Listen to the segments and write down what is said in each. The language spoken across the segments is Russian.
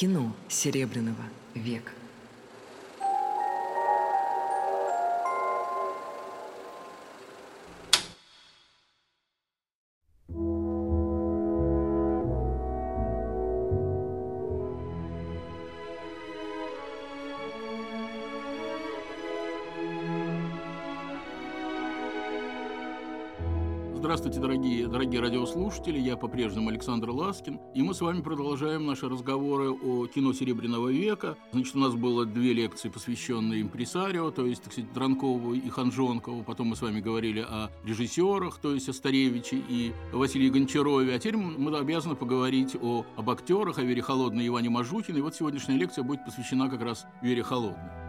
Кино Серебряного века. Дорогие, радиослушатели, я по-прежнему Александр Ласкин, и мы с вами продолжаем наши разговоры о кино Серебряного века. Значит, у нас было две лекции, посвященные импресарио, то есть, так сказать, Дранкову и Ханжонкову, потом мы с вами говорили о режиссерах, то есть о Старевиче и Василии Гончарове, а теперь мы обязаны поговорить о, об актерах, о Вере Холодной и Иване Мажутиной, и вот сегодняшняя лекция будет посвящена как раз Вере Холодной.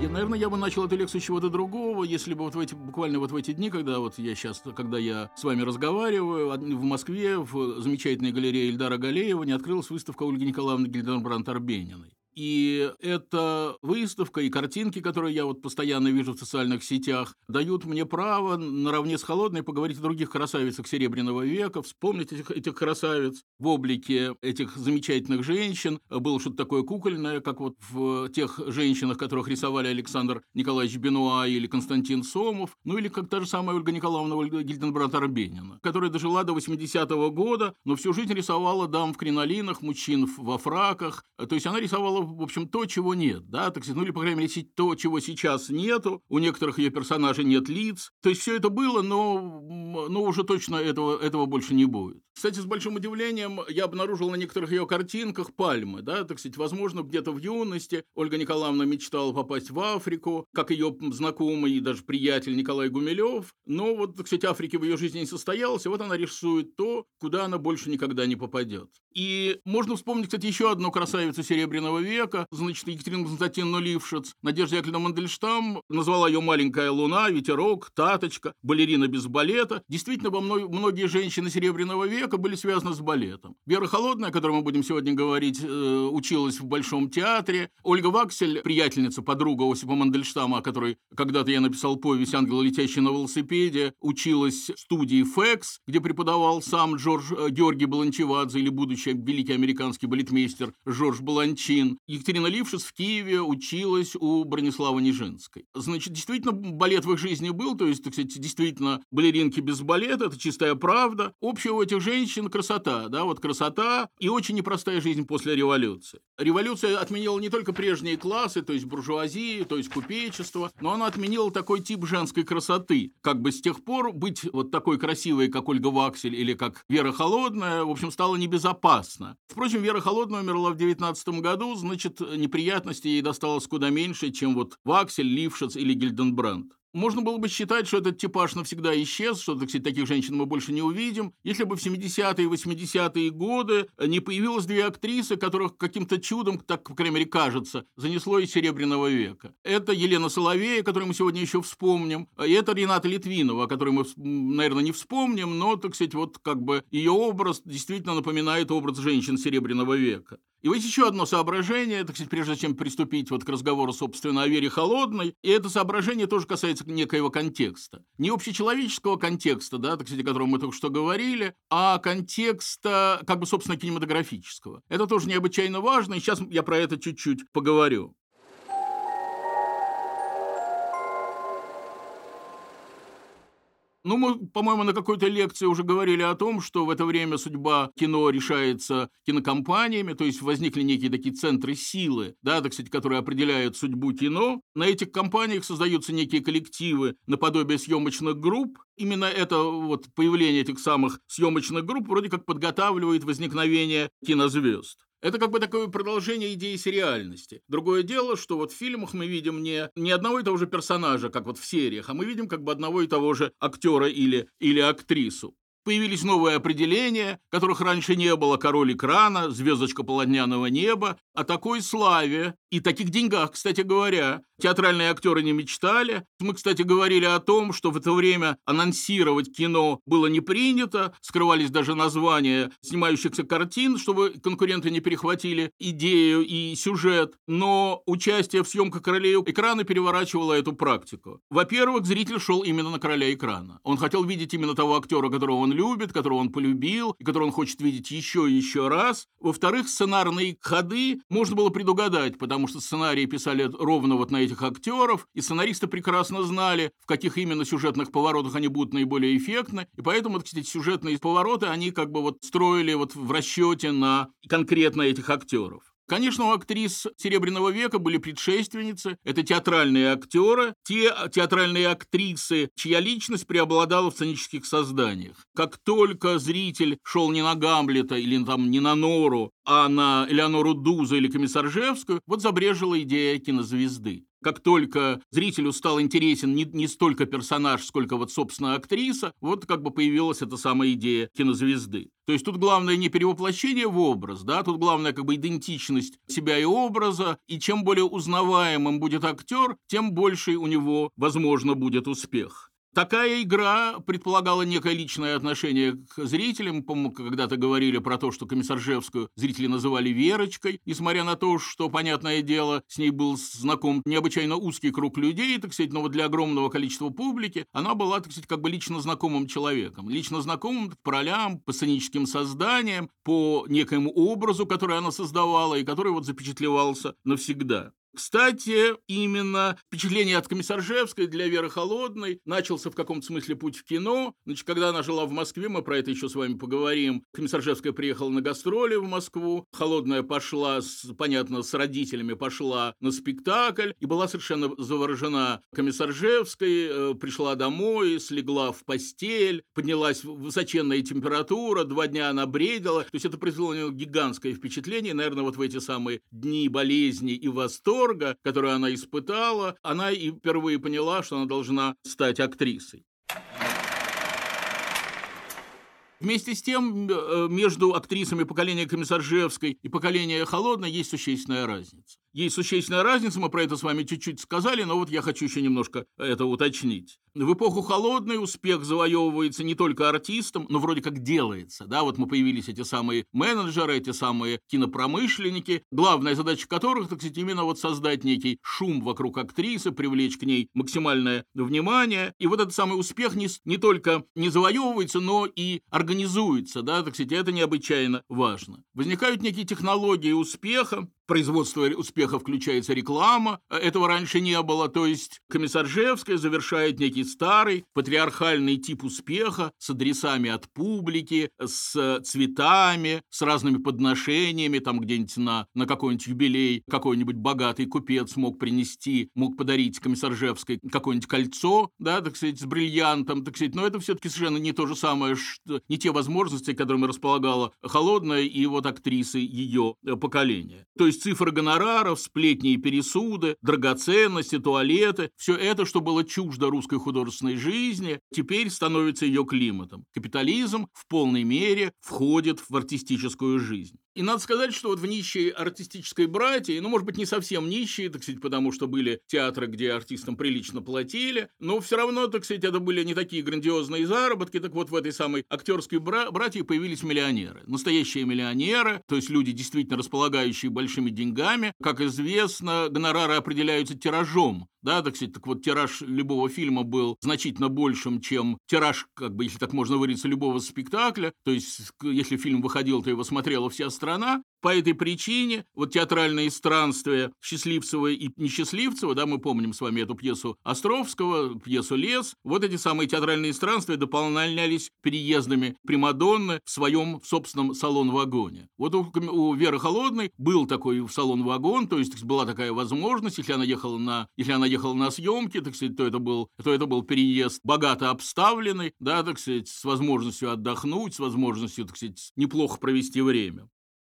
Я, наверное, я бы начал эту лекцию чего-то другого, если бы вот в эти, буквально вот в эти дни, когда вот я сейчас, когда я с вами разговариваю, в Москве, в замечательной галерее Ильдара Галеева не открылась выставка Ольги Николаевны Гильденбранд-Арбениной. И эта выставка и картинки, которые я вот постоянно вижу в социальных сетях, дают мне право наравне с Холодной поговорить о других красавицах Серебряного века, вспомнить этих, этих красавиц в облике этих замечательных женщин. Было что-то такое кукольное, как вот в тех женщинах, которых рисовали Александр Николаевич Бенуа или Константин Сомов, ну или как та же самая Ольга Николаевна Ольга Гильденбрат-Арбенина, которая дожила до 80-го года, но всю жизнь рисовала дам в кринолинах, мужчин во фраках. То есть она рисовала в общем, то, чего нет, да, так сказать, ну или, по крайней мере, то, чего сейчас нету, у некоторых ее персонажей нет лиц, то есть все это было, но, но уже точно этого, этого больше не будет. Кстати, с большим удивлением я обнаружил на некоторых ее картинках пальмы, да, так сказать, возможно, где-то в юности Ольга Николаевна мечтала попасть в Африку, как ее знакомый и даже приятель Николай Гумилев, но вот, так сказать, Африки в ее жизни не состоялось, и вот она рисует то, куда она больше никогда не попадет. И можно вспомнить, кстати, еще одну красавицу Серебряного века, значит, Екатерина Константиновна Лившиц. Надежда Яковлевна Мандельштам назвала ее «Маленькая луна», «Ветерок», «Таточка», «Балерина без балета». Действительно, во многие женщины Серебряного века были связаны с балетом. Вера Холодная, о которой мы будем сегодня говорить, э, училась в Большом театре. Ольга Ваксель, приятельница, подруга Осипа Мандельштама, о которой когда-то я написал повесть «Ангел, летящий на велосипеде», училась в студии «ФЭКС», где преподавал сам Джордж э, Георгий Баланчевадзе или будущий великий американский балетмейстер Жорж Баланчин. Екатерина Лившиц в Киеве училась у Бронислава Нижинской. Значит, действительно, балет в их жизни был, то есть, так сказать, действительно, балеринки без балета, это чистая правда. Общего у этих женщин красота, да, вот красота и очень непростая жизнь после революции. Революция отменила не только прежние классы, то есть буржуазии, то есть купечество, но она отменила такой тип женской красоты. Как бы с тех пор быть вот такой красивой, как Ольга Ваксель или как Вера Холодная, в общем, стало небезопасно. Впрочем, Вера Холодная умерла в 19 году, значит, неприятностей ей досталось куда меньше, чем вот Ваксель, Лившиц или Гильденбранд. Можно было бы считать, что этот типаж навсегда исчез, что, так сказать, таких женщин мы больше не увидим, если бы в 70-е и 80-е годы не появилось две актрисы, которых каким-то чудом, так, по крайней мере, кажется, занесло из Серебряного века. Это Елена Соловея, которую мы сегодня еще вспомним, и это Рената Литвинова, которую мы, наверное, не вспомним, но, так сказать, вот как бы ее образ действительно напоминает образ женщин Серебряного века. И вот еще одно соображение, так сказать, прежде чем приступить вот к разговору, собственно, о Вере Холодной, и это соображение тоже касается некоего контекста. Не общечеловеческого контекста, да, так сказать, о котором мы только что говорили, а контекста, как бы, собственно, кинематографического. Это тоже необычайно важно, и сейчас я про это чуть-чуть поговорю. Ну, мы, по-моему, на какой-то лекции уже говорили о том, что в это время судьба кино решается кинокомпаниями, то есть возникли некие такие центры силы, да, так сказать, которые определяют судьбу кино. На этих компаниях создаются некие коллективы наподобие съемочных групп. Именно это вот появление этих самых съемочных групп вроде как подготавливает возникновение кинозвезд. Это как бы такое продолжение идеи сериальности. Другое дело, что вот в фильмах мы видим не, не одного и того же персонажа, как вот в сериях, а мы видим как бы одного и того же актера или, или актрису. Появились новые определения, которых раньше не было «Король экрана», «Звездочка полотняного неба». О такой славе и таких деньгах, кстати говоря, театральные актеры не мечтали. Мы, кстати, говорили о том, что в это время анонсировать кино было не принято, скрывались даже названия снимающихся картин, чтобы конкуренты не перехватили идею и сюжет. Но участие в съемках «Королей экрана» переворачивало эту практику. Во-первых, зритель шел именно на «Короля экрана». Он хотел видеть именно того актера, которого он он любит, которого он полюбил, и которого он хочет видеть еще и еще раз. Во-вторых, сценарные ходы можно было предугадать, потому что сценарии писали ровно вот на этих актеров, и сценаристы прекрасно знали, в каких именно сюжетных поворотах они будут наиболее эффектны, и поэтому, кстати, сюжетные повороты они как бы вот строили вот в расчете на конкретно этих актеров. Конечно, у актрис Серебряного века были предшественницы. Это театральные актеры, те театральные актрисы, чья личность преобладала в сценических созданиях. Как только зритель шел не на Гамлета или там не на Нору, а на Элеонору Дуза или Комиссаржевскую, вот забрежила идея кинозвезды как только зрителю стал интересен не, не столько персонаж, сколько вот, собственно, актриса, вот как бы появилась эта самая идея кинозвезды. То есть тут главное не перевоплощение в образ, да, тут главное как бы идентичность себя и образа, и чем более узнаваемым будет актер, тем больше у него, возможно, будет успех. Такая игра предполагала некое личное отношение к зрителям. По-моему, когда-то говорили про то, что Комиссаржевскую зрители называли Верочкой, несмотря на то, что, понятное дело, с ней был знаком необычайно узкий круг людей, так сказать, но вот для огромного количества публики она была, так сказать, как бы лично знакомым человеком. Лично знакомым по ролям, по сценическим созданиям, по некоему образу, который она создавала и который вот запечатлевался навсегда. Кстати, именно впечатление от Комиссаржевской для Веры Холодной начался в каком-то смысле путь в кино. Значит, когда она жила в Москве, мы про это еще с вами поговорим. Комиссаржевская приехала на гастроли в Москву. Холодная пошла, с, понятно, с родителями пошла на спектакль и была совершенно заворожена Комиссаржевской. Э, пришла домой, слегла в постель, поднялась высоченная температура, два дня она бредила. То есть это произвело гигантское впечатление. Наверное, вот в эти самые дни болезни и восторга восторга, который она испытала, она и впервые поняла, что она должна стать актрисой. Вместе с тем, э, между актрисами поколения Комиссаржевской и поколения Холодной есть существенная разница. Есть существенная разница, мы про это с вами чуть-чуть сказали, но вот я хочу еще немножко это уточнить. В эпоху холодной успех завоевывается не только артистом, но вроде как делается. Да, вот мы появились эти самые менеджеры, эти самые кинопромышленники, главная задача которых, так сказать, именно вот создать некий шум вокруг актрисы, привлечь к ней максимальное внимание. И вот этот самый успех не, не только не завоевывается, но и организуется, да, так сказать, это необычайно важно. Возникают некие технологии успеха, производство успеха включается реклама, этого раньше не было, то есть Комиссаржевская завершает некий старый патриархальный тип успеха с адресами от публики, с цветами, с разными подношениями, там где-нибудь на, на какой-нибудь юбилей какой-нибудь богатый купец мог принести, мог подарить Комиссаржевской какое-нибудь кольцо, да, так сказать, с бриллиантом, так сказать, но это все-таки совершенно не то же самое, что, не те возможности, которыми располагала Холодная и вот актрисы ее поколения. То есть цифры гонораров, сплетни и пересуды, драгоценности, туалеты – все это, что было чуждо русской художественной жизни, теперь становится ее климатом. Капитализм в полной мере входит в артистическую жизнь. И надо сказать, что вот в нищей артистической братье, ну, может быть, не совсем нищие, так сказать, потому что были театры, где артистам прилично платили, но все равно, так сказать, это были не такие грандиозные заработки, так вот в этой самой актерской бра- братье появились миллионеры. Настоящие миллионеры, то есть люди, действительно располагающие большими деньгами. Как известно, гонорары определяются тиражом, да, так сказать, так вот тираж любого фильма был значительно большим, чем тираж, как бы, если так можно выразиться, любого спектакля. То есть, если фильм выходил, то его смотрела вся страна. По этой причине вот театральные странствия Счастливцева и Несчастливцева, да, мы помним с вами эту пьесу Островского, пьесу «Лес», вот эти самые театральные странствия дополнялись переездами Примадонны в своем собственном салон-вагоне. Вот у, у Веры Холодной был такой салон-вагон, то есть была такая возможность, если она ехала на, если она ехала на съемки, так сказать, то это был, то это был переезд богато обставленный, да, так сказать, с возможностью отдохнуть, с возможностью, так сказать, неплохо провести время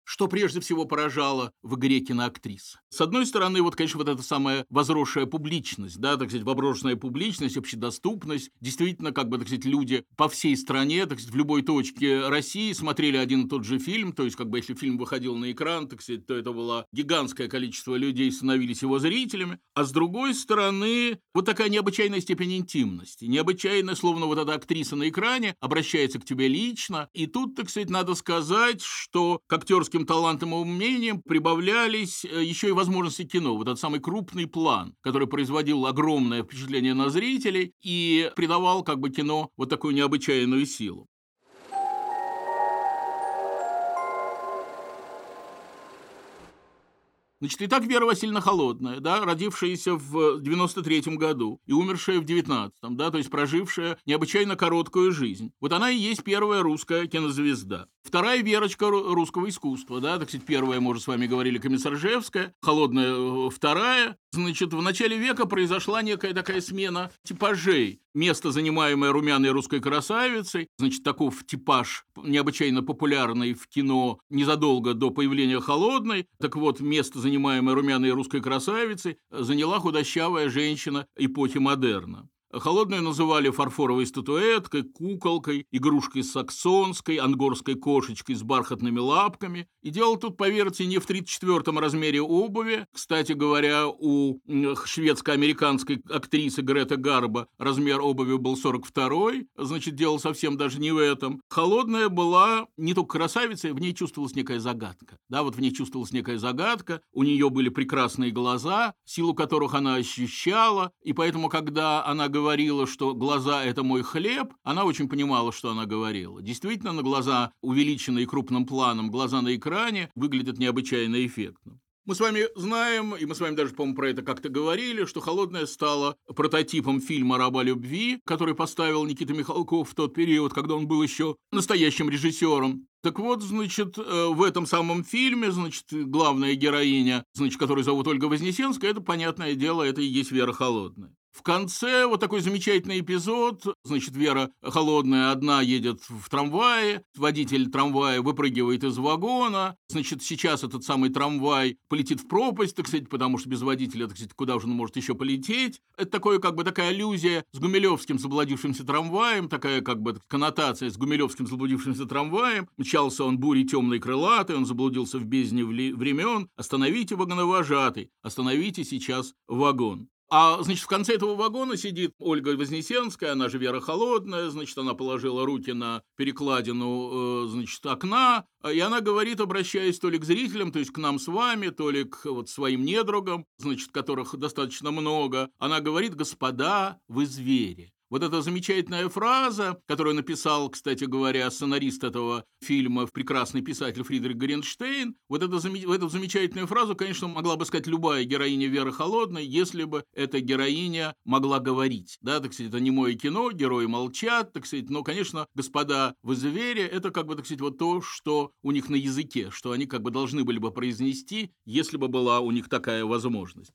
что прежде всего поражало в игре киноактрис. С одной стороны, вот, конечно, вот эта самая возросшая публичность, да, так сказать, воображенная публичность, общедоступность. Действительно, как бы, так сказать, люди по всей стране, так сказать, в любой точке России смотрели один и тот же фильм, то есть, как бы, если фильм выходил на экран, так сказать, то это было гигантское количество людей становились его зрителями. А с другой стороны, вот такая необычайная степень интимности, необычайная, словно вот эта актриса на экране обращается к тебе лично. И тут, так сказать, надо сказать, что к актерским талантам и умениям прибавлялись э, еще и возможности кино. Вот этот самый крупный план, который производил огромное впечатление на зрителей и придавал как бы кино вот такую необычайную силу. Значит, и так Вера Васильевна Холодная, да, родившаяся в э, 93-м году и умершая в 19-м, да, то есть прожившая необычайно короткую жизнь. Вот она и есть первая русская кинозвезда. Вторая Верочка русского искусства, да, так сказать, первая, мы уже с вами говорили, Комиссаржевская, Холодная э, вторая. Значит, в начале века произошла некая такая смена типажей. Место, занимаемое румяной русской красавицей, значит, таков типаж необычайно популярный в кино незадолго до появления Холодной. Так вот, место, занимаемое румяной русской красавицей, заняла худощавая женщина эпохи модерна. Холодную называли фарфоровой статуэткой, куколкой, игрушкой саксонской, ангорской кошечкой с бархатными лапками. И дело тут, поверьте, не в 34-м размере обуви. Кстати говоря, у шведско-американской актрисы Грета Гарба размер обуви был 42-й. Значит, дело совсем даже не в этом. Холодная была не только красавицей, в ней чувствовалась некая загадка. Да, вот в ней чувствовалась некая загадка. У нее были прекрасные глаза, силу которых она ощущала. И поэтому, когда она говорила, говорила, что глаза – это мой хлеб, она очень понимала, что она говорила. Действительно, на глаза, увеличенные крупным планом, глаза на экране выглядят необычайно эффектно. Мы с вами знаем, и мы с вами даже, по-моему, про это как-то говорили, что «Холодная» стала прототипом фильма «Раба любви», который поставил Никита Михалков в тот период, когда он был еще настоящим режиссером. Так вот, значит, э, в этом самом фильме, значит, главная героиня, значит, которую зовут Ольга Вознесенская, это, понятное дело, это и есть Вера Холодная. В конце вот такой замечательный эпизод. Значит, Вера холодная одна едет в трамвае. Водитель трамвая выпрыгивает из вагона. Значит, сейчас этот самый трамвай полетит в пропасть, так сказать, потому что без водителя, так сказать, куда же он может еще полететь. Это такое, как бы, такая аллюзия с Гумилевским заблудившимся трамваем, такая, как бы, коннотация с Гумилевским заблудившимся трамваем. Мчался он бурей темной крылатой, он заблудился в бездне времен. Остановите вагоновожатый, остановите сейчас вагон. А, значит, в конце этого вагона сидит Ольга Вознесенская, она же Вера Холодная, значит, она положила руки на перекладину, э, значит, окна, и она говорит, обращаясь то ли к зрителям, то есть к нам с вами, то ли к вот своим недругам, значит, которых достаточно много, она говорит, господа, вы звери. Вот эта замечательная фраза, которую написал, кстати говоря, сценарист этого фильма, прекрасный писатель Фридрих Гринштейн, вот эту, эту замечательную фразу, конечно, могла бы сказать любая героиня Веры Холодной, если бы эта героиня могла говорить. Да, так сказать, это не мое кино, герои молчат, так сказать, но, конечно, господа в извере, это как бы, так сказать, вот то, что у них на языке, что они как бы должны были бы произнести, если бы была у них такая возможность.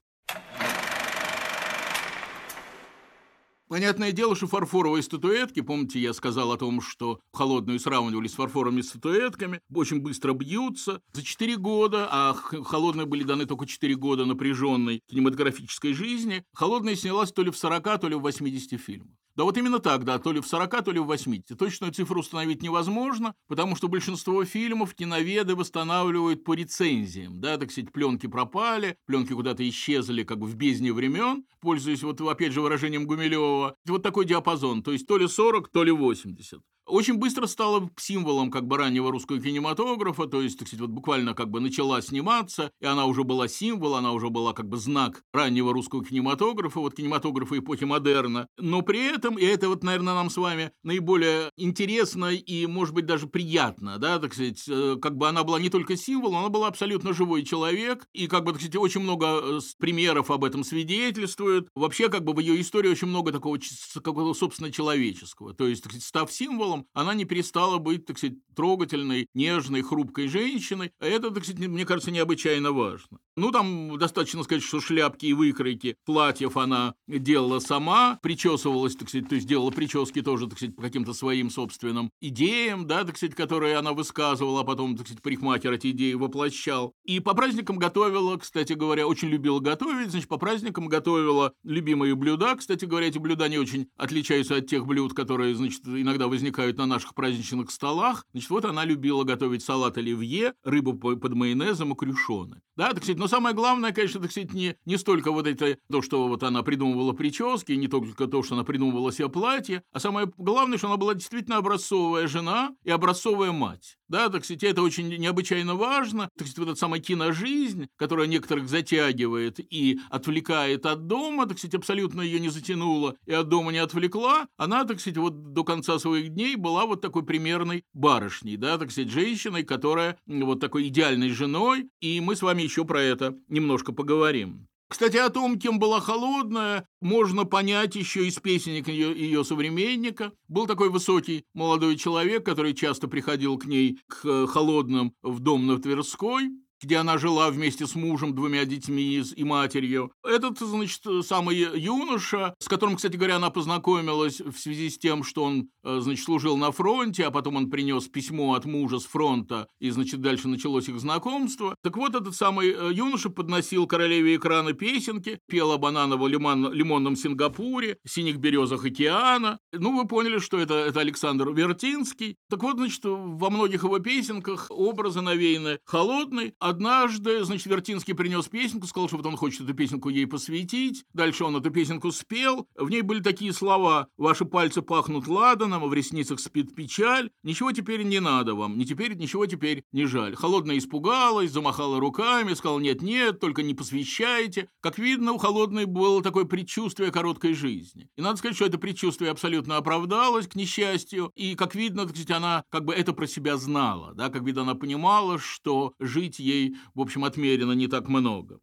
Понятное дело, что фарфоровые статуэтки, помните, я сказал о том, что холодную сравнивали с фарфоровыми статуэтками, очень быстро бьются. За 4 года, а холодные были даны только 4 года напряженной кинематографической жизни, холодная снялась то ли в 40, то ли в 80 фильмах. Да вот именно так, да, то ли в 40, то ли в 80. Точную цифру установить невозможно, потому что большинство фильмов киноведы восстанавливают по рецензиям, да, так сказать, пленки пропали, пленки куда-то исчезли как бы в бездне времен, пользуясь вот опять же выражением Гумилева. Вот такой диапазон, то есть то ли 40, то ли 80 очень быстро стала символом как бы раннего русского кинематографа, то есть, так сказать, вот буквально как бы начала сниматься, и она уже была символ, она уже была как бы знак раннего русского кинематографа, вот кинематографа эпохи модерна. Но при этом, и это вот, наверное, нам с вами наиболее интересно и, может быть, даже приятно, да, так сказать, э, как бы она была не только символом, она была абсолютно живой человек, и как бы, так сказать, очень много э, примеров об этом свидетельствует. Вообще, как бы в ее истории очень много такого какого-то, собственно, человеческого. То есть, так сказать, став символом, целом она не перестала быть, так сказать, трогательной, нежной, хрупкой женщиной. Это, так сказать, мне кажется, необычайно важно. Ну, там достаточно сказать, что шляпки и выкройки платьев она делала сама, причесывалась, так сказать, то есть делала прически тоже, так сказать, по каким-то своим собственным идеям, да, так сказать, которые она высказывала, а потом, так сказать, парикмахер эти идеи воплощал. И по праздникам готовила, кстати говоря, очень любила готовить, значит, по праздникам готовила любимые блюда. Кстати говоря, эти блюда не очень отличаются от тех блюд, которые, значит, иногда возникают возникают на наших праздничных столах. Значит, вот она любила готовить салат оливье, рыбу под майонезом и крюшоны. Да, так сказать, но самое главное, конечно, так сказать, не, не столько вот это, то, что вот она придумывала прически, не только то, что она придумывала себе платье, а самое главное, что она была действительно образцовая жена и образцовая мать. Да, так сказать, это очень необычайно важно. Так сказать, вот эта самая киножизнь, которая некоторых затягивает и отвлекает от дома, так сказать, абсолютно ее не затянула и от дома не отвлекла, она, так сказать, вот до конца своих дней была вот такой примерной барышней, да, так сказать, женщиной, которая вот такой идеальной женой, и мы с вами еще про это немножко поговорим. Кстати, о том, кем была холодная, можно понять еще из песенник ее, ее современника. Был такой высокий молодой человек, который часто приходил к ней, к холодным, в дом на Тверской где она жила вместе с мужем, двумя детьми и матерью. Этот, значит, самый юноша, с которым, кстати говоря, она познакомилась в связи с тем, что он, э, значит, служил на фронте, а потом он принес письмо от мужа с фронта, и, значит, дальше началось их знакомство. Так вот, этот самый э, юноша подносил королеве экрана песенки, пел о бананово-лимонном Сингапуре, синих березах океана. Ну, вы поняли, что это, это Александр Вертинский. Так вот, значит, во многих его песенках образы навеяны холодной, Однажды, значит, Вертинский принес песенку, сказал, что вот он хочет эту песенку ей посвятить. Дальше он эту песенку спел. В ней были такие слова «Ваши пальцы пахнут ладаном, а в ресницах спит печаль. Ничего теперь не надо вам, не теперь, ничего теперь не жаль». Холодная испугалась, замахала руками, сказала «Нет-нет, только не посвящайте». Как видно, у Холодной было такое предчувствие короткой жизни. И надо сказать, что это предчувствие абсолютно оправдалось, к несчастью. И, как видно, так сказать, она как бы это про себя знала. Да? Как видно, она понимала, что жить ей ей, в общем, отмерено не так много.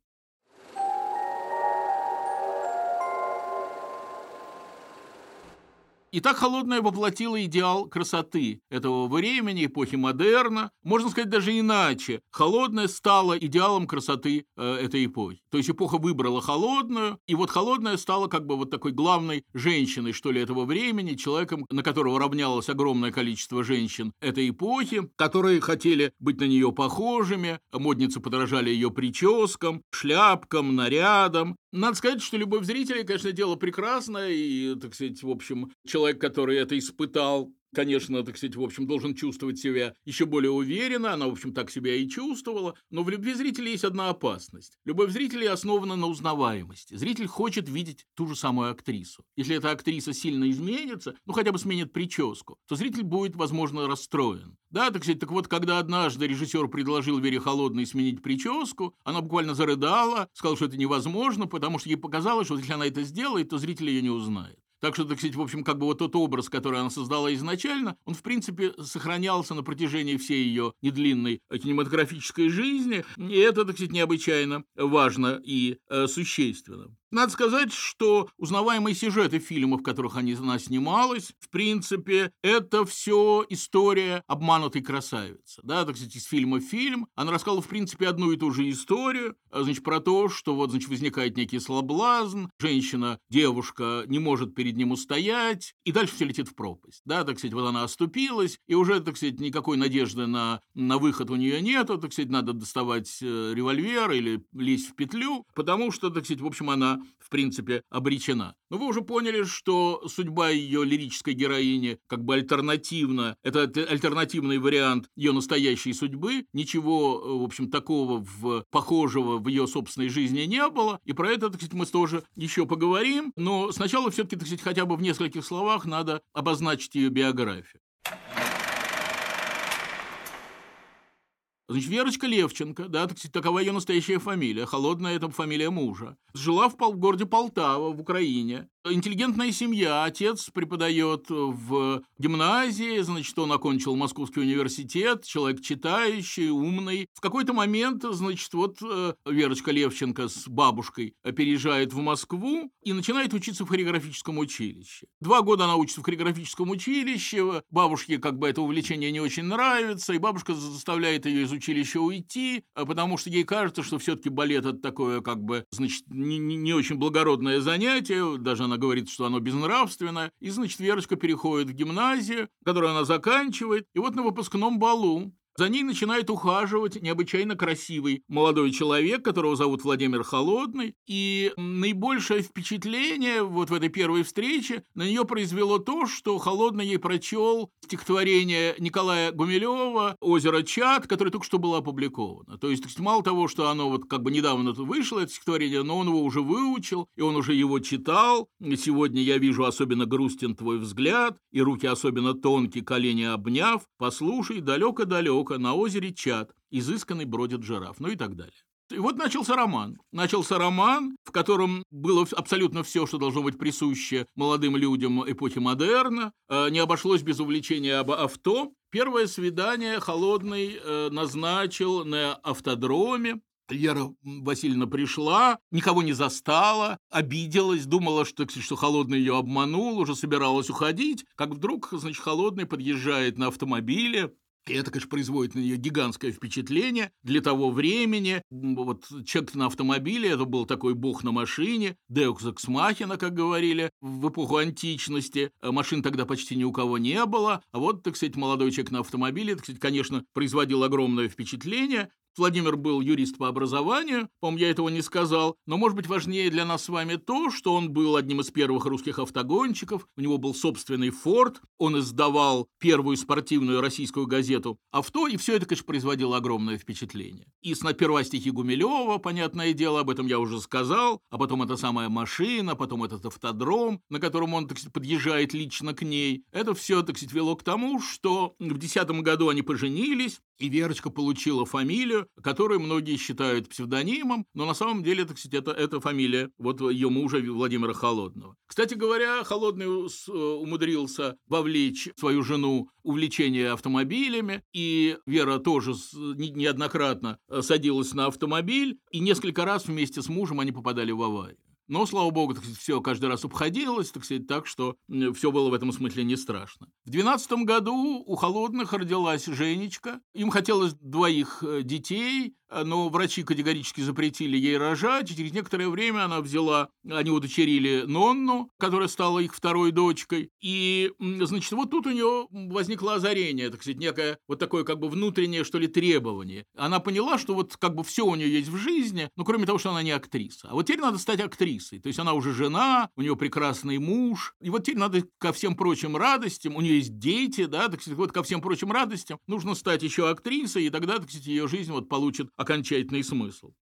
И так холодная воплотила идеал красоты этого времени, эпохи модерна. Можно сказать даже иначе. Холодная стала идеалом красоты э, этой эпохи. То есть эпоха выбрала холодную, и вот холодная стала как бы вот такой главной женщиной, что ли, этого времени, человеком, на которого равнялось огромное количество женщин этой эпохи, которые хотели быть на нее похожими, модницы подражали ее прическам, шляпкам, нарядам. Надо сказать, что любовь зрителей, конечно, дело прекрасное, и, так сказать, в общем, человек, который это испытал, конечно, так сказать, в общем, должен чувствовать себя еще более уверенно, она, в общем, так себя и чувствовала, но в любви зрителя есть одна опасность. Любовь зрителей основана на узнаваемости. Зритель хочет видеть ту же самую актрису. Если эта актриса сильно изменится, ну, хотя бы сменит прическу, то зритель будет, возможно, расстроен. Да, так сказать, так вот, когда однажды режиссер предложил Вере Холодной сменить прическу, она буквально зарыдала, сказала, что это невозможно, потому что ей показалось, что если она это сделает, то зритель ее не узнает. Так что, так сказать, в общем, как бы вот тот образ, который она создала изначально, он, в принципе, сохранялся на протяжении всей ее недлинной кинематографической жизни, и это, так сказать, необычайно важно и э, существенно. Надо сказать, что узнаваемые сюжеты фильмов, в которых она снималась, в принципе, это все история обманутой красавицы. Да, так сказать, из фильма в фильм. Она рассказала, в принципе, одну и ту же историю, а, значит, про то, что вот, значит, возникает некий слаблазн, женщина, девушка не может перед ним устоять, и дальше все летит в пропасть. Да, так сказать, вот она оступилась, и уже, так сказать, никакой надежды на, на выход у нее нету, так сказать, надо доставать э, револьвер или лезть в петлю, потому что, так сказать, в общем, она в принципе, обречена. Но вы уже поняли, что судьба ее лирической героини как бы альтернативна, это альтернативный вариант ее настоящей судьбы. Ничего, в общем, такого в, похожего в ее собственной жизни не было. И про это, так сказать, мы тоже еще поговорим. Но сначала все-таки, так сказать, хотя бы в нескольких словах надо обозначить ее биографию. Значит, Верочка Левченко, да, так, такова ее настоящая фамилия, холодная это фамилия мужа. Жила в, городе Полтава, в Украине. Интеллигентная семья, отец преподает в гимназии, значит, он окончил Московский университет, человек читающий, умный. В какой-то момент, значит, вот э, Верочка Левченко с бабушкой переезжает в Москву и начинает учиться в хореографическом училище. Два года она учится в хореографическом училище, бабушке как бы это увлечение не очень нравится, и бабушка заставляет ее из училища уйти, а потому что ей кажется, что все-таки балет это такое, как бы, значит, не, не очень благородное занятие, даже она говорит, что оно безнравственное, и, значит, Верочка переходит в гимназию, которую она заканчивает, и вот на выпускном балу за ней начинает ухаживать необычайно красивый молодой человек, которого зовут Владимир Холодный, и наибольшее впечатление вот в этой первой встрече на нее произвело то, что Холодный ей прочел стихотворение Николая Гумилева «Озеро Чат», которое только что было опубликовано. То есть, мало того, что оно вот как бы недавно вышло, это стихотворение, но он его уже выучил, и он уже его читал. И сегодня я вижу особенно грустен твой взгляд, и руки особенно тонкие, колени обняв. Послушай, далеко-далеко на озере Чат, изысканный бродит жираф, ну и так далее. И вот начался роман. Начался роман, в котором было абсолютно все, что должно быть присуще молодым людям эпохи модерна. Э, не обошлось без увлечения об авто. Первое свидание Холодный э, назначил на автодроме. Вера Васильевна пришла, никого не застала, обиделась, думала, что, что Холодный ее обманул, уже собиралась уходить, как вдруг, значит, Холодный подъезжает на автомобиле, и это, конечно, производит на нее гигантское впечатление для того времени. Вот человек на автомобиле, это был такой бог на машине, Деукс Эксмахина, как говорили, в эпоху античности. Э, машин тогда почти ни у кого не было. А вот, так сказать, молодой человек на автомобиле, так сказать, конечно, производил огромное впечатление. Владимир был юрист по образованию, по-моему, я этого не сказал, но, может быть, важнее для нас с вами то, что он был одним из первых русских автогонщиков, у него был собственный «Форд», он издавал первую спортивную российскую газету «Авто», и все это, конечно, производило огромное впечатление. И сперва стихи Гумилева, понятное дело, об этом я уже сказал, а потом эта самая машина, потом этот автодром, на котором он, так сказать, подъезжает лично к ней. Это все, так сказать, вело к тому, что в 2010 году они поженились, и Верочка получила фамилию, которую многие считают псевдонимом, но на самом деле, так сказать, это, это фамилия вот ее мужа Владимира Холодного. Кстати говоря, Холодный э, умудрился вовлечь свою жену увлечение автомобилями, и Вера тоже неоднократно э, садилась на автомобиль, и несколько раз вместе с мужем они попадали в аварию. Но, слава богу, так все каждый раз обходилось, так сказать, так что все было в этом смысле не страшно. В 12 году у Холодных родилась Женечка. Им хотелось двоих э, детей, но врачи категорически запретили ей рожать, и через некоторое время она взяла, они удочерили Нонну, которая стала их второй дочкой, и, значит, вот тут у нее возникло озарение, так сказать, некое вот такое как бы внутреннее, что ли, требование. Она поняла, что вот как бы все у нее есть в жизни, но кроме того, что она не актриса. А вот теперь надо стать актрисой, то есть она уже жена, у нее прекрасный муж, и вот теперь надо ко всем прочим радостям, у нее есть дети, да, так сказать, вот ко всем прочим радостям нужно стать еще актрисой, и тогда, так сказать, ее жизнь вот получит окончательный смысл.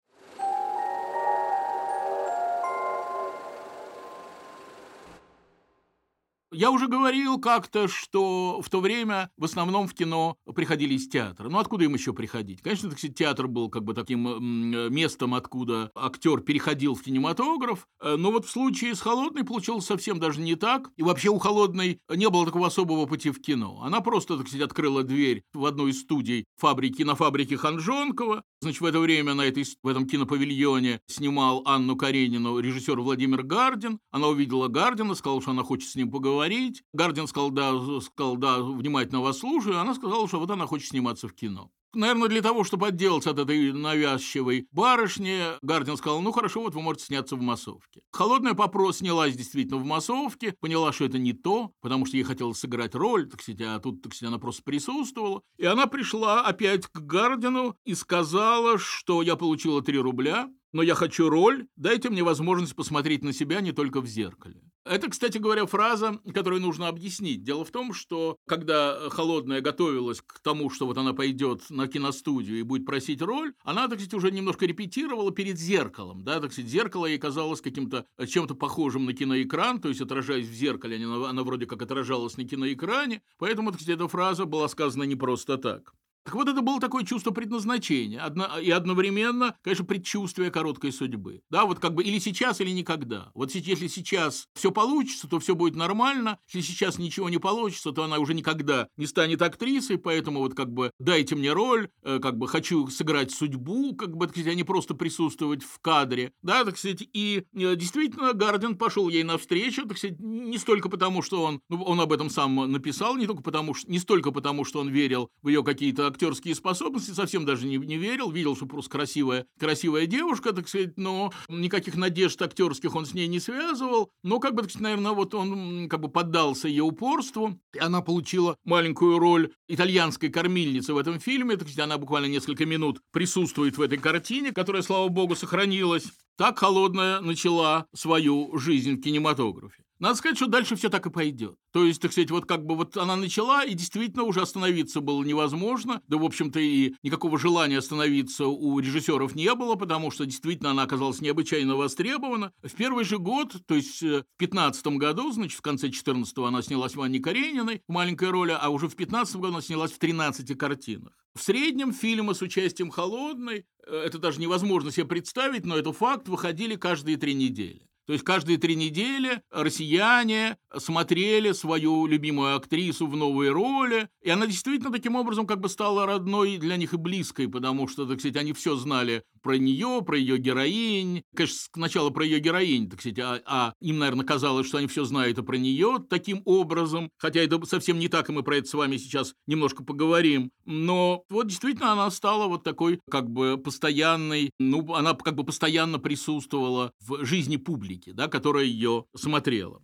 Я уже говорил как-то, что в то время в основном в кино приходили из театра. Ну, откуда им еще приходить? Конечно, так сказать, театр был как бы таким местом, откуда актер переходил в кинематограф. Э, но вот в случае с «Холодной» получилось совсем даже не так. И вообще у «Холодной» не было такого особого пути в кино. Она просто, так сказать, открыла дверь в одну из студий фабрики, на фабрике Ханжонкова. Значит, в это время на этой, в этом кинопавильоне снимал Анну Каренину режиссер Владимир Гардин. Она увидела Гардина, сказала, что она хочет с ним поговорить говорить. Гардин сказал, да, сказал, да, внимательно вас слушаю. Она сказала, что вот она хочет сниматься в кино. Наверное, для того, чтобы отделаться от этой навязчивой барышни, Гардин сказал, ну хорошо, вот вы можете сняться в массовке. Холодная попрос снялась действительно в массовке, поняла, что это не то, потому что ей хотелось сыграть роль, так сказать, а тут, так сказать, она просто присутствовала. И она пришла опять к Гардину и сказала, что я получила 3 рубля, но я хочу роль, дайте мне возможность посмотреть на себя не только в зеркале. Это, кстати говоря, фраза, которую нужно объяснить. Дело в том, что когда Холодная готовилась к тому, что вот она пойдет на киностудию и будет просить роль, она, так сказать, уже немножко репетировала перед зеркалом. Да? Так сказать, зеркало ей казалось каким-то чем-то похожим на киноэкран, то есть отражаясь в зеркале, она, она вроде как отражалась на киноэкране, поэтому, так сказать, эта фраза была сказана не просто так. Так вот, это было такое чувство предназначения, одно, и одновременно, конечно, предчувствие короткой судьбы. Да, вот как бы или сейчас, или никогда. Вот если сейчас все получится, то все будет нормально, если сейчас ничего не получится, то она уже никогда не станет актрисой, поэтому вот как бы дайте мне роль, э, как бы хочу сыграть судьбу, как бы, так сказать, а не просто присутствовать в кадре. Да, так сказать, и э, действительно Гарден пошел ей навстречу, так сказать, не столько потому, что он, ну, он об этом сам написал, не только потому, что, не столько потому, что он верил в ее какие-то актерские способности, совсем даже не, не верил, видел, что просто красивая, красивая девушка, так сказать, но никаких надежд актерских он с ней не связывал, но как бы, так сказать, наверное, вот он как бы поддался ее упорству, и она получила маленькую роль итальянской кормильницы в этом фильме, так сказать, она буквально несколько минут присутствует в этой картине, которая, слава богу, сохранилась. Так холодная начала свою жизнь в кинематографе. Надо сказать, что дальше все так и пойдет. То есть, так сказать, вот как бы вот она начала, и действительно уже остановиться было невозможно. Да, в общем-то, и никакого желания остановиться у режиссеров не было, потому что действительно она оказалась необычайно востребована. В первый же год, то есть э, в 15 году, значит, в конце 14-го она снялась в Анне Карениной, маленькая роль, а уже в 15 году она снялась в 13 картинах. В среднем фильмы с участием Холодной, э, это даже невозможно себе представить, но это факт, выходили каждые три недели. То есть каждые три недели россияне смотрели свою любимую актрису в новой роли, и она действительно таким образом как бы стала родной для них и близкой, потому что, так сказать, они все знали про нее, про ее героинь. Конечно, сначала про ее героинь, так сказать, а, а им, наверное, казалось, что они все знают и про нее таким образом, хотя это совсем не так, и мы про это с вами сейчас немножко поговорим. Но вот действительно она стала вот такой как бы постоянной, ну, она как бы постоянно присутствовала в жизни публики, да, которая ее смотрела.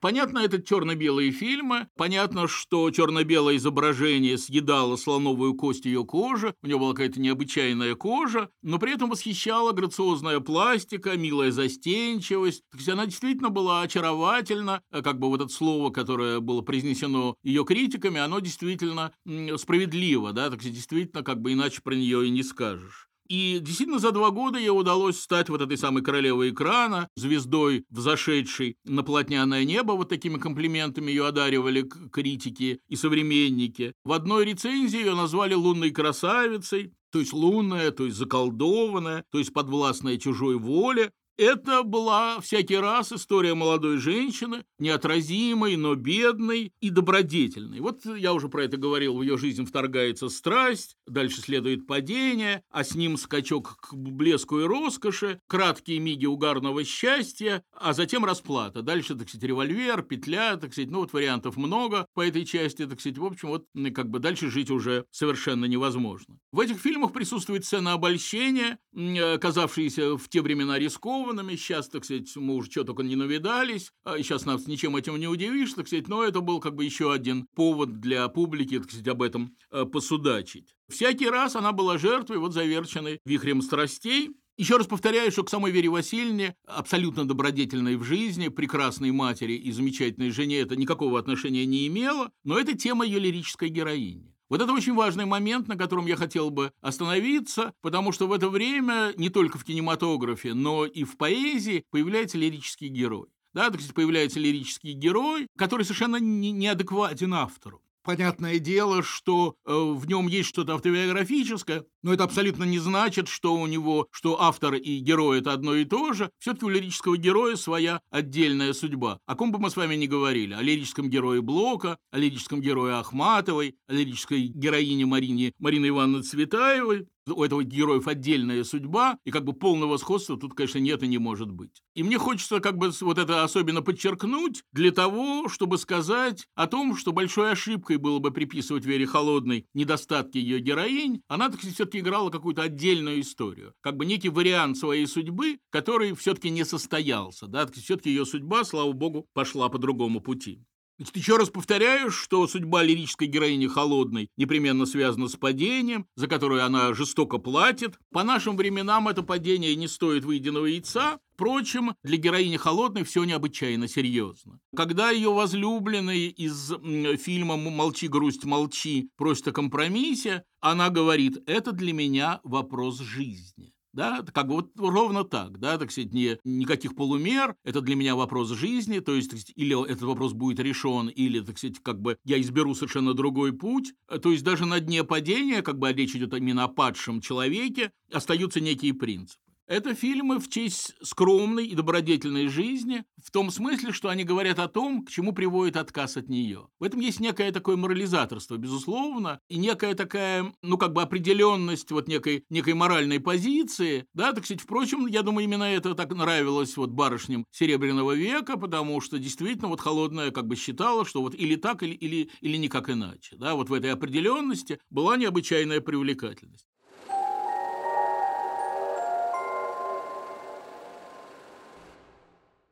Понятно, это черно-белые фильмы. Понятно, что черно-белое изображение съедало слоновую кость ее кожи. У нее была какая-то необычайная кожа, но при этом восхищала грациозная пластика, милая застенчивость. То есть она действительно была очаровательна. Как бы вот это слово, которое было произнесено ее критиками, оно действительно справедливо, да, так действительно как бы иначе про нее и не скажешь. И действительно за два года ей удалось стать вот этой самой королевой экрана, звездой, взошедшей на полотняное небо. Вот такими комплиментами ее одаривали критики и современники. В одной рецензии ее назвали лунной красавицей, то есть лунная, то есть заколдованная, то есть подвластная чужой воле. Это была всякий раз история молодой женщины, неотразимой, но бедной и добродетельной. Вот я уже про это говорил, в ее жизнь вторгается страсть, дальше следует падение, а с ним скачок к блеску и роскоши, краткие миги угарного счастья, а затем расплата. Дальше, так сказать, револьвер, петля, так сказать, ну вот вариантов много по этой части, так сказать, в общем, вот как бы дальше жить уже совершенно невозможно. В этих фильмах присутствует сцена обольщения, оказавшиеся в те времена рискованной, рискованными. Сейчас, так сказать, мы уже что только не навидались. А сейчас нас ничем этим не удивишь, так сказать. Но это был как бы еще один повод для публики, так сказать, об этом э, посудачить. Всякий раз она была жертвой вот заверченной вихрем страстей. Еще раз повторяю, что к самой Вере Васильевне, абсолютно добродетельной в жизни, прекрасной матери и замечательной жене, это никакого отношения не имело, но это тема ее лирической героини. Вот это очень важный момент, на котором я хотел бы остановиться, потому что в это время не только в кинематографе, но и в поэзии появляется лирический герой. Да, так сказать, появляется лирический герой, который совершенно не, неадекватен автору. Понятное дело, что э, в нем есть что-то автобиографическое, но это абсолютно не значит, что у него, что автор и герой это одно и то же. Все-таки у лирического героя своя отдельная судьба. О ком бы мы с вами не говорили, о лирическом герое Блока, о лирическом герое Ахматовой, о лирической героине Марине, Марины Ивановны Цветаевой, у этого героев отдельная судьба, и как бы полного сходства тут, конечно, нет и не может быть. И мне хочется как бы вот это особенно подчеркнуть для того, чтобы сказать о том, что большой ошибкой было бы приписывать Вере Холодной недостатки ее героинь. Она, так все-таки играла какую-то отдельную историю, как бы некий вариант своей судьбы, который все-таки не состоялся. Да? Все-таки ее судьба, слава богу, пошла по другому пути. Значит, еще раз повторяю, что судьба лирической героини Холодной непременно связана с падением, за которое она жестоко платит. По нашим временам это падение не стоит выеденного яйца. Впрочем, для героини Холодной все необычайно серьезно. Когда ее возлюбленный из фильма «Молчи, грусть, молчи» просит о компромиссе, она говорит «это для меня вопрос жизни». Да, как бы вот ровно так, да, так сказать, не, никаких полумер, это для меня вопрос жизни, то есть, сказать, или этот вопрос будет решен, или, так сказать, как бы я изберу совершенно другой путь, то есть даже на дне падения, как бы речь идет именно о падшем человеке, остаются некие принципы. Это фильмы в честь скромной и добродетельной жизни, в том смысле, что они говорят о том, к чему приводит отказ от нее. В этом есть некое такое морализаторство, безусловно, и некая такая, ну, как бы определенность вот некой, некой моральной позиции, да, так сказать, впрочем, я думаю, именно это так нравилось вот барышням Серебряного века, потому что действительно вот холодная как бы считала, что вот или так, или, или, или никак иначе, да, вот в этой определенности была необычайная привлекательность.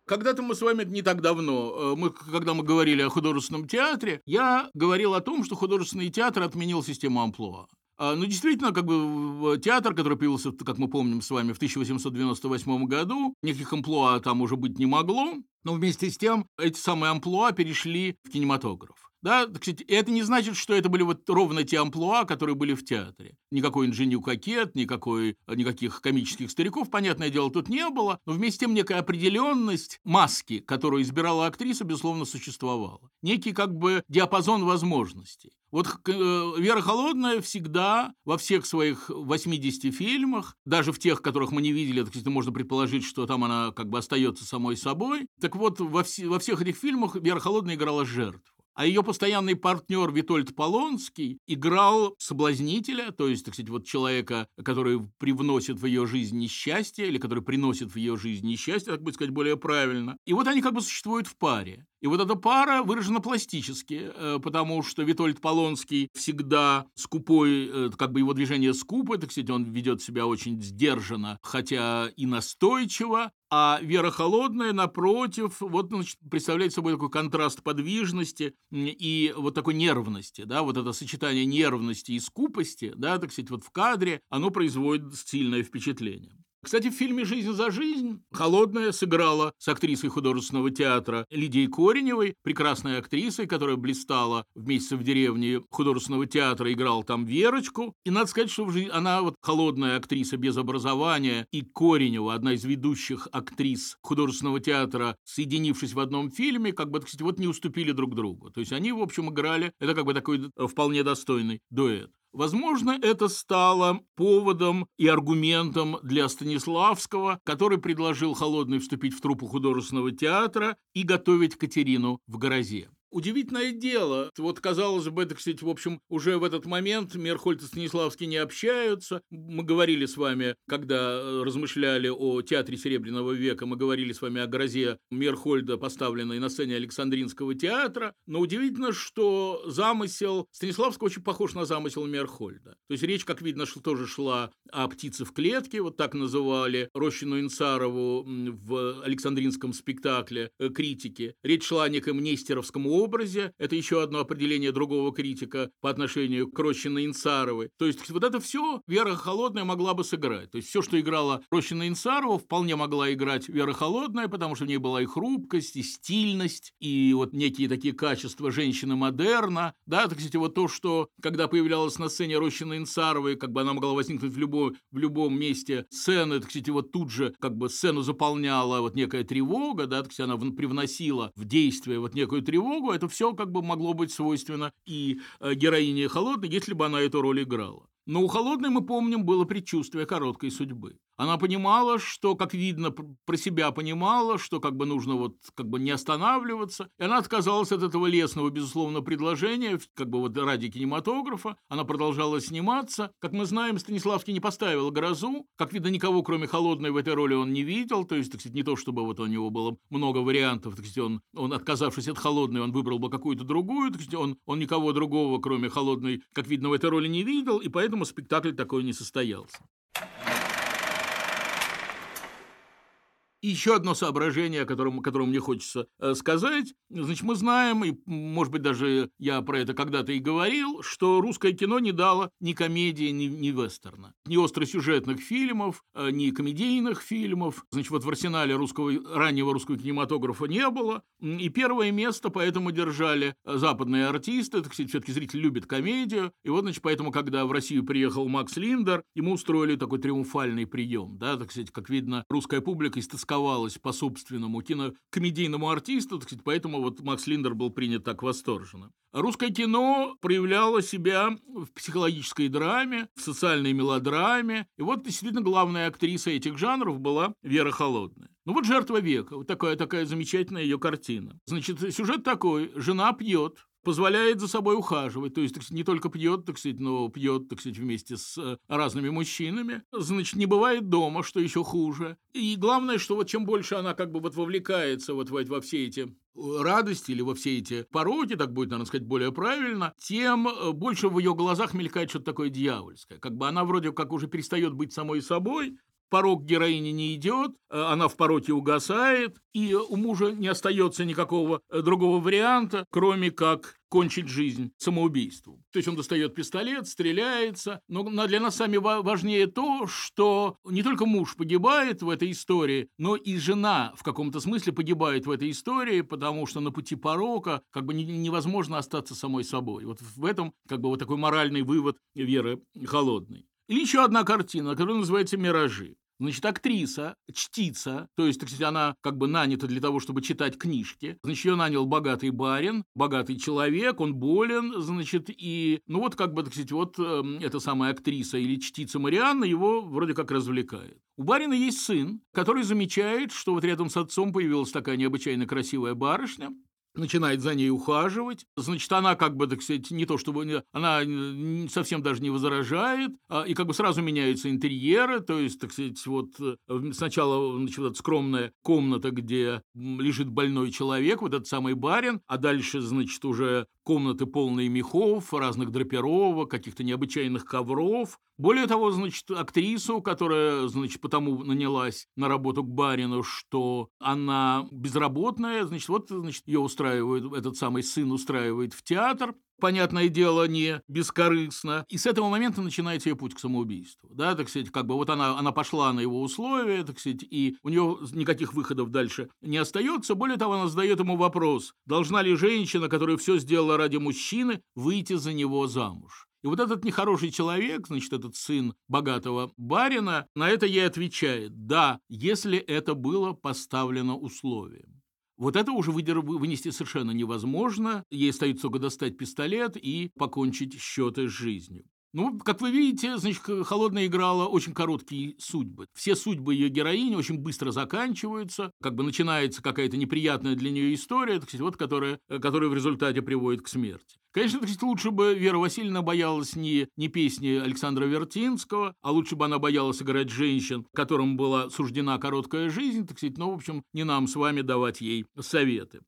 Когда-то мы с вами, не так давно, э, мы, когда мы говорили о художественном театре, я говорил о том, что художественный театр отменил систему амплуа. А, ну, действительно, как бы театр, который появился, как мы помним с вами, в 1898 году, никаких амплуа там уже быть не могло, но вместе с тем эти самые амплуа перешли в кинематограф. Да, кстати, это не значит, что это были вот ровно те амплуа, которые были в театре. Никакой инженю кокет, никакой, никаких комических стариков, понятное дело, тут не было, но вместе с тем некая определенность маски, которую избирала актриса, безусловно, существовала. Некий как бы диапазон возможностей. Вот э, Вера Холодная всегда во всех своих 80 фильмах, даже в тех, которых мы не видели, так сказать, можно предположить, что там она как бы остается самой собой. Так вот, во, вс во всех этих фильмах Вера Холодная играла жертву а ее постоянный партнер Витольд Полонский играл соблазнителя, то есть, так сказать, вот человека, который привносит в ее жизнь несчастье, или который приносит в ее жизнь несчастье, так бы сказать, более правильно. И вот они как бы существуют в паре. И вот эта пара выражена пластически, э, потому что Витольд Полонский всегда скупой, э, как бы его движение скупо, так сказать, он ведет себя очень сдержанно, хотя и настойчиво, а Вера Холодная, напротив, вот значит, представляет собой такой контраст подвижности и вот такой нервности, да, вот это сочетание нервности и скупости, да, так сказать, вот в кадре, оно производит сильное впечатление. Кстати, в фильме «Жизнь за жизнь» Холодная сыграла с актрисой художественного театра Лидией Кореневой, прекрасной актрисой, которая блистала в «Месяце в деревне» художественного театра, играла там Верочку. И надо сказать, что она вот холодная актриса без образования, и Коренева, одна из ведущих актрис художественного театра, соединившись в одном фильме, как бы, кстати, вот не уступили друг другу. То есть они, в общем, играли, это как бы такой вполне достойный дуэт. Возможно, это стало поводом и аргументом для Станиславского, который предложил Холодный вступить в труппу художественного театра и готовить Катерину в «Грозе». Удивительное дело. Вот, казалось бы, это, кстати, в общем, уже в этот момент Мерхольд и Станиславский не общаются. Мы говорили с вами, когда э, размышляли о театре Серебряного века, мы говорили с вами о грозе Мерхольда, поставленной на сцене Александринского театра. Но удивительно, что замысел Станиславского очень похож на замысел Мерхольда. То есть речь, как видно, что тоже шла о птице в клетке, вот так называли Рощину Инцарову в Александринском спектакле э, критики. Речь шла о неком Нестеровском образе. Это еще одно определение другого критика по отношению к Рощино Инцаровой. То есть вот это все Вера Холодная могла бы сыграть. То есть все, что играла Рощина Инцарова, вполне могла играть Вера Холодная, потому что в ней была и хрупкость, и стильность, и вот некие такие качества женщины модерна. Да, так кстати, вот то, что когда появлялась на сцене Рощина Инцаровой, как бы она могла возникнуть в, любой, в любом месте сцены, так кстати, вот тут же как бы сцену заполняла вот некая тревога, да, так сказать, она привносила в действие вот некую тревогу, это все как бы могло быть свойственно и э, героине Холодной, если бы она эту роль играла. Но у Холодной, мы помним, было предчувствие короткой судьбы. Она понимала, что, как видно, про себя понимала, что как бы нужно вот как бы не останавливаться. И она отказалась от этого лесного, безусловно, предложения, как бы вот ради кинематографа. Она продолжала сниматься. Как мы знаем, Станиславский не поставил «Грозу». Как видно, никого, кроме Холодной, в этой роли он не видел. То есть, так сказать, не то, чтобы вот у него было много вариантов. Так сказать, он, он отказавшись от Холодной, он выбрал бы какую-то другую. Так сказать, он, он никого другого, кроме Холодной, как видно, в этой роли не видел. И поэтому спектакль такой не состоялся. Еще одно соображение, о котором, о котором мне хочется э, сказать. Значит, мы знаем, и, может быть, даже я про это когда-то и говорил, что русское кино не дало ни комедии, ни, ни вестерна. Ни остросюжетных фильмов, э, ни комедийных фильмов. Значит, вот в арсенале русского, раннего русского кинематографа не было. И первое место поэтому держали западные артисты. Так сказать, все-таки зритель любит комедию. И вот, значит, поэтому, когда в Россию приехал Макс Линдер, ему устроили такой триумфальный прием. Да, так сказать, как видно, русская публика истосковалась тосковалось по собственному кинокомедийному артисту, так сказать, поэтому вот Макс Линдер был принят так восторженно. Русское кино проявляло себя в психологической драме, в социальной мелодраме. И вот действительно главная актриса этих жанров была Вера Холодная. Ну вот «Жертва века», вот такая, такая замечательная ее картина. Значит, сюжет такой. Жена пьет, позволяет за собой ухаживать, то есть так не только пьет, так сказать, но пьет, так сказать, вместе с э, разными мужчинами, значит, не бывает дома, что еще хуже. И главное, что вот чем больше она как бы вот вовлекается вот во, во все эти радости или во все эти пороки, так будет, наверное, сказать, более правильно, тем э, больше в ее глазах мелькает что-то такое дьявольское. Как бы она вроде как уже перестает быть самой собой, порог героини не идет, э, она в пороке угасает, и у мужа не остается никакого э, другого варианта, кроме как кончить жизнь самоубийством. То есть он достает пистолет, стреляется. Но для нас сами важнее то, что не только муж погибает в этой истории, но и жена в каком-то смысле погибает в этой истории, потому что на пути порока как бы невозможно остаться самой собой. Вот в этом как бы вот такой моральный вывод Веры Холодной. Или еще одна картина, которая называется «Миражи». Значит, актриса, чтица, то есть, так сказать, она как бы нанята для того, чтобы читать книжки. Значит, ее нанял богатый барин, богатый человек, он болен, значит, и, ну вот как бы, так сказать, вот э, эта самая актриса или чтица Марианна его вроде как развлекает. У барина есть сын, который замечает, что вот рядом с отцом появилась такая необычайно красивая барышня, начинает за ней ухаживать. Значит, она как бы, так сказать, не то чтобы... Она совсем даже не возражает, а, и как бы сразу меняются интерьеры, то есть, так сказать, вот э, сначала значит, вот скромная комната, где лежит больной человек, вот этот самый барин, а дальше, значит, уже комнаты полные мехов, разных драпировок, каких-то необычайных ковров. Более того, значит, актрису, которая, значит, потому нанялась на работу к барину, что она безработная, значит, вот, значит, ее устраивает, этот самый сын устраивает в театр, понятное дело, не бескорыстно. И с этого момента начинается ее путь к самоубийству. Да, так сказать, как бы вот она, она пошла на его условия, так сказать, и у нее никаких выходов дальше не остается. Более того, она задает ему вопрос, должна ли женщина, которая все сделала ради мужчины, выйти за него замуж. И вот этот нехороший человек, значит, этот сын богатого барина, на это ей отвечает, да, если это было поставлено условием. Вот это уже вынести совершенно невозможно. Ей остается только достать пистолет и покончить счеты с жизнью. Ну, как вы видите, значит, Холодная играла очень короткие судьбы. Все судьбы ее героини очень быстро заканчиваются, как бы начинается какая-то неприятная для нее история, так сказать, вот, которая, которая в результате приводит к смерти. Конечно, сказать, лучше бы Вера Васильевна боялась не, не песни Александра Вертинского, а лучше бы она боялась играть женщин, которым была суждена короткая жизнь, так сказать, но, в общем, не нам с вами давать ей советы.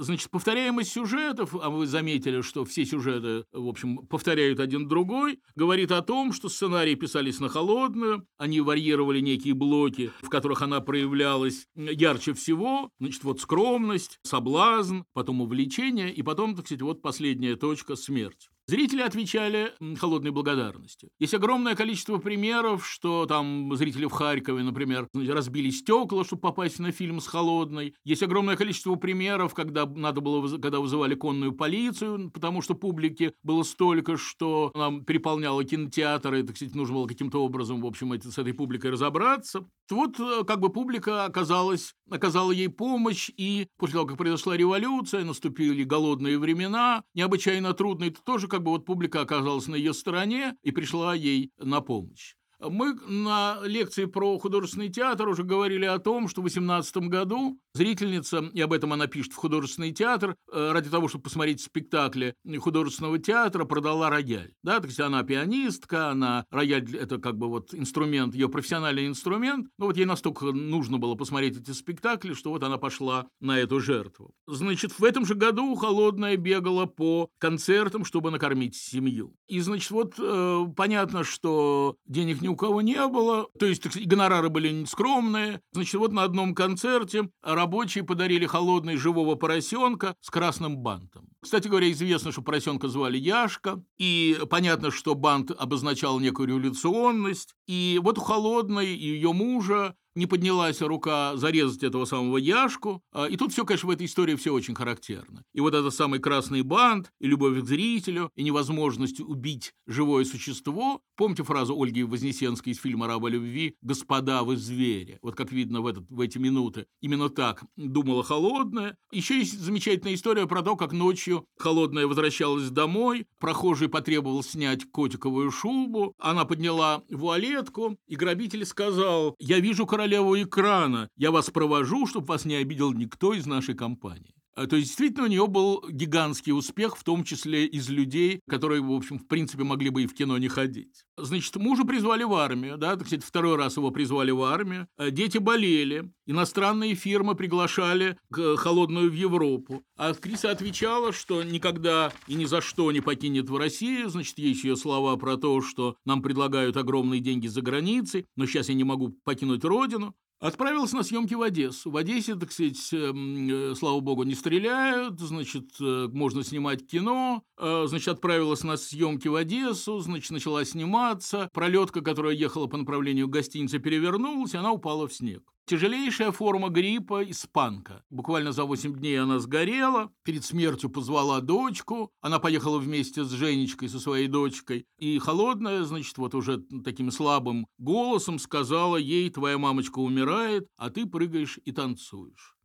Значит, повторяемость сюжетов, а вы заметили, что все сюжеты, в общем, повторяют один другой, говорит о том, что сценарии писались на холодную, они варьировали некие блоки, в которых она проявлялась ярче всего. Значит, вот скромность, соблазн, потом увлечение, и потом, так сказать, вот последняя точка – смерть. Зрители отвечали холодной благодарностью. Есть огромное количество примеров, что там зрители в Харькове, например, разбили стекла, чтобы попасть на фильм с холодной. Есть огромное количество примеров, когда надо было, когда вызывали конную полицию, потому что публики было столько, что нам переполняло кинотеатры, так сказать, нужно было каким-то образом, в общем, с этой публикой разобраться. Вот э, как бы публика оказалась, оказала ей помощь, и после того, как произошла революция, наступили голодные времена, необычайно трудные, это тоже как как бы вот публика оказалась на ее стороне и пришла ей на помощь. Мы на лекции про художественный театр уже говорили о том, что в 18 году зрительница, и об этом она пишет в художественный театр, э, ради того, чтобы посмотреть спектакли художественного театра, продала рояль. Да, то есть она пианистка, она рояль – это как бы вот инструмент, ее профессиональный инструмент. Но вот ей настолько нужно было посмотреть эти спектакли, что вот она пошла на эту жертву. Значит, в этом же году Холодная бегала по концертам, чтобы накормить семью. И, значит, вот э, понятно, что денег не у кого не было, то есть гонорары были скромные. Значит, вот на одном концерте рабочие подарили холодный живого поросенка с красным бантом. Кстати говоря, известно, что поросенка звали Яшка, и понятно, что бант обозначал некую революционность. И вот у Холодной и ее мужа не поднялась рука зарезать этого самого Яшку. А, и тут все, конечно, в этой истории все очень характерно. И вот этот самый красный бант, и любовь к зрителю, и невозможность убить живое существо. Помните фразу Ольги Вознесенской из фильма «Раба любви» «Господа, вы звери». Вот как видно в, этот, в эти минуты. Именно так думала Холодная. Еще есть замечательная история про то, как ночью Холодная возвращалась домой, прохожий потребовал снять котиковую шубу, она подняла вуалетку, и грабитель сказал, «Я вижу королеву экрана, я вас провожу, чтобы вас не обидел никто из нашей компании». А, то есть, действительно, у нее был гигантский успех, в том числе из людей, которые, в общем, в принципе, могли бы и в кино не ходить. Значит, мужа призвали в армию, да, так сказать, второй раз его призвали в армию. А, дети болели, иностранные фирмы приглашали к холодную в Европу. А актриса отвечала, что никогда и ни за что не покинет в Россию. Значит, есть ее слова про то, что нам предлагают огромные деньги за границей, но сейчас я не могу покинуть родину. Отправился на съемки в Одессу. В Одессе, так сказать, эм, э, слава богу, не стреляют, значит, э, можно снимать кино. Э, значит, отправилась на съемки в Одессу, значит, начала сниматься. Пролетка, которая ехала по направлению гостиницы, перевернулась, и она упала в снег. Тяжелейшая форма гриппа – испанка. Буквально за 8 дней она сгорела, перед смертью позвала дочку, она поехала вместе с Женечкой, со своей дочкой, и холодная, значит, вот уже таким слабым голосом сказала ей, твоя мамочка умирает, а ты прыгаешь и танцуешь.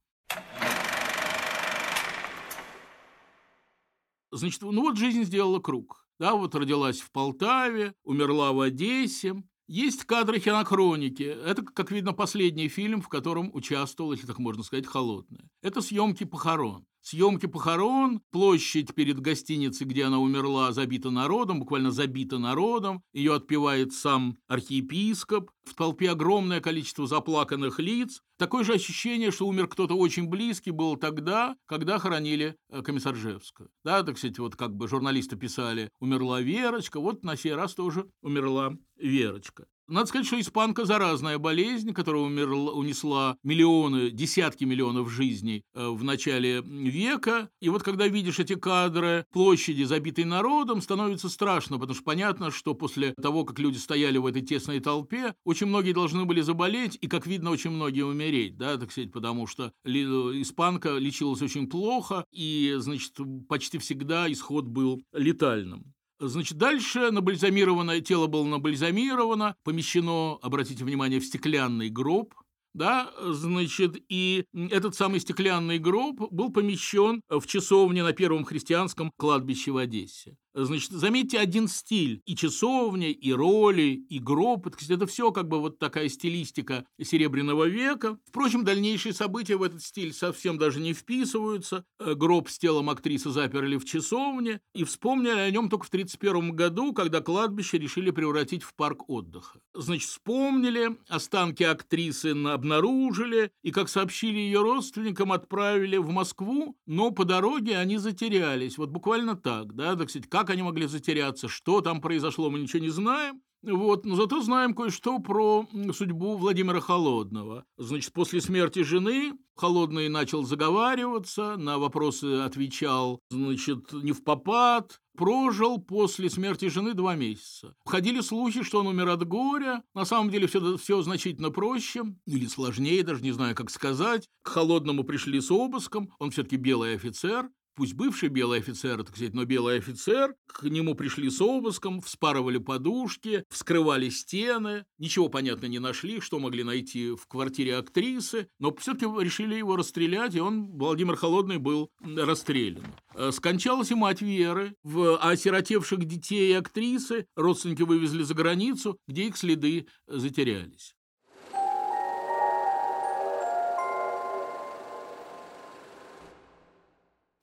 Значит, ну вот жизнь сделала круг. Да, вот родилась в Полтаве, умерла в Одессе, есть кадры хроники. Это, как видно, последний фильм, в котором участвовал, если так можно сказать, Холодная. Это съемки похорон. Съемки похорон, площадь перед гостиницей, где она умерла, забита народом, буквально забита народом. Ее отпевает сам архиепископ. В толпе огромное количество заплаканных лиц. Такое же ощущение, что умер кто-то очень близкий, было тогда, когда хоронили э, Комиссаржевскую. Да, так сказать, вот как бы журналисты писали, умерла Верочка, вот на сей раз тоже умерла Верочка. Надо сказать, что испанка – заразная болезнь, которая умерла, унесла миллионы, десятки миллионов жизней э, в начале века. И вот когда видишь эти кадры площади, забитой народом, становится страшно, потому что понятно, что после того, как люди стояли в этой тесной толпе, очень многие должны были заболеть, и, как видно, очень многие умереть, да, так сказать, потому что испанка лечилась очень плохо, и, значит, почти всегда исход был летальным. Значит, дальше набальзамированное тело было набальзамировано, помещено, обратите внимание, в стеклянный гроб, да, значит, и этот самый стеклянный гроб был помещен в часовне на первом христианском кладбище в Одессе. Значит, заметьте один стиль. И часовня, и роли, и гроб. Это все как бы вот такая стилистика Серебряного века. Впрочем, дальнейшие события в этот стиль совсем даже не вписываются. Э, гроб с телом актрисы заперли в часовне. И вспомнили о нем только в 1931 году, когда кладбище решили превратить в парк отдыха. Значит, вспомнили, останки актрисы обнаружили, и, как сообщили ее родственникам, отправили в Москву, но по дороге они затерялись. Вот буквально так, да, так сказать, как как они могли затеряться, что там произошло, мы ничего не знаем. Вот, но зато знаем кое-что про судьбу Владимира Холодного. Значит, после смерти жены Холодный начал заговариваться, на вопросы отвечал, значит, не в попад, прожил после смерти жены два месяца. Ходили слухи, что он умер от горя. На самом деле все, все значительно проще или сложнее, даже не знаю, как сказать. К Холодному пришли с обыском, он все-таки белый офицер, пусть бывший белый офицер, так сказать, но белый офицер, к нему пришли с обыском, вспарывали подушки, вскрывали стены, ничего, понятно, не нашли, что могли найти в квартире актрисы, но все-таки решили его расстрелять, и он, Владимир Холодный, был расстрелян. Э, скончалась и мать Веры, в осиротевших детей и актрисы родственники вывезли за границу, где их следы затерялись.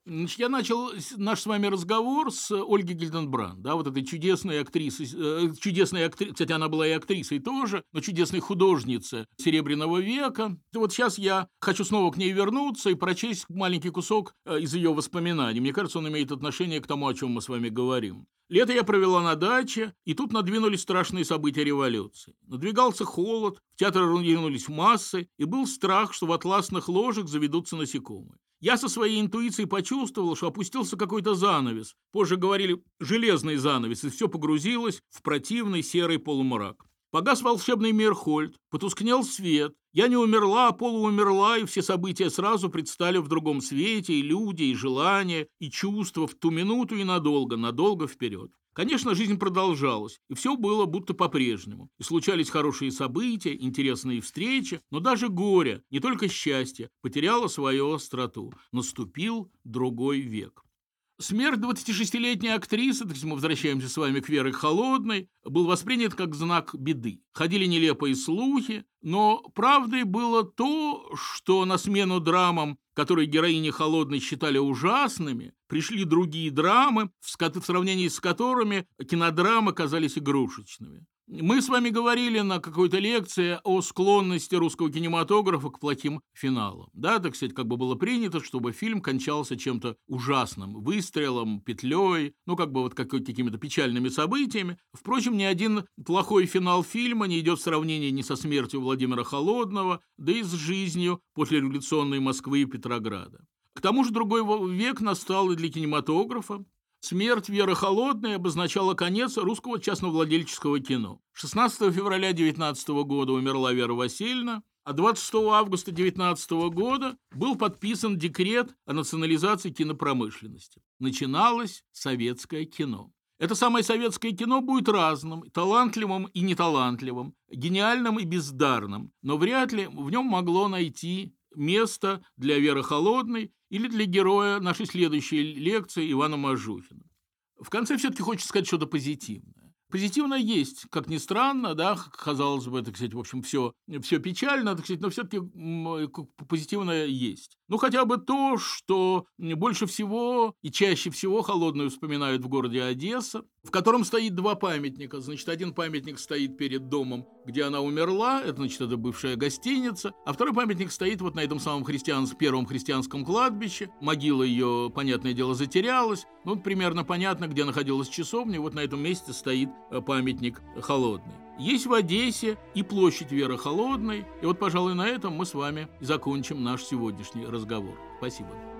Значит, я начал наш с вами разговор с Ольгой Гильденбранд, да, вот этой чудесной актрисой, э, чудесной актрисой, кстати, она была и актрисой тоже, но чудесной художницей Серебряного века. И вот сейчас я хочу снова к ней вернуться и прочесть маленький кусок э, из ее воспоминаний. Мне кажется, он имеет отношение к тому, о чем мы с вами говорим. Лето я провела на даче, и тут надвинулись страшные события революции. Надвигался холод, в театр ринулись массы, и был страх, что в атласных ложах заведутся насекомые. Я со своей интуицией почувствовал, что опустился какой-то занавес. Позже говорили «железный занавес», и все погрузилось в противный серый полумрак. Погас волшебный Мерхольд, потускнел свет, Я не умерла, а полуумерла, и все события сразу предстали в другом свете, и люди, и желания, и чувства в ту минуту и надолго, надолго вперед. Конечно, жизнь продолжалась, и все было будто по-прежнему. И случались хорошие события, интересные встречи, но даже горе, не только счастье, потеряло свою остроту. Наступил другой век. Смерть 26-летней актрисы, есть мы возвращаемся с вами к Вере Холодной, был воспринят как знак беды. Ходили нелепые слухи, но правдой было то, что на смену драмам, которые героини Холодной считали ужасными, пришли другие драмы, в сравнении с которыми кинодрамы казались игрушечными. Мы с вами говорили на какой-то лекции о склонности русского кинематографа к плохим финалам. Да, так сказать, как бы было принято, чтобы фильм кончался чем-то ужасным, выстрелом, петлей, ну, как бы вот какими-то печальными событиями. Впрочем, ни один плохой финал фильма не идет в сравнении ни со смертью Владимира Холодного, да и с жизнью после революционной Москвы и Петрограда. К тому же другой век настал и для кинематографа. Смерть Веры Холодной обозначала конец русского частновладельческого кино. 16 февраля 19 года умерла Вера Васильевна, а 26 августа 19 года был подписан декрет о национализации кинопромышленности. Начиналось советское кино. Это самое советское кино будет разным, талантливым и неталантливым, гениальным и бездарным, но вряд ли в нем могло найти место для Веры Холодной или для героя нашей следующей лекции Ивана Мажухина. В конце все-таки хочется сказать что-то позитивное. Позитивно есть, как ни странно, да, казалось бы, это, кстати, в общем, все, все печально, так сказать, но все-таки позитивное есть. Ну, хотя бы то, что больше всего и чаще всего холодную вспоминают в городе Одесса, в котором стоит два памятника. Значит, один памятник стоит перед домом, где она умерла, это, значит, это бывшая гостиница, а второй памятник стоит вот на этом самом христианском, первом христианском кладбище. Могила ее, понятное дело, затерялась, ну, примерно понятно, где находилась часовня, вот на этом месте стоит э, памятник холодный. Есть в Одессе и площадь Веры Холодной. И вот, пожалуй, на этом мы с вами закончим наш сегодняшний разговор. Спасибо.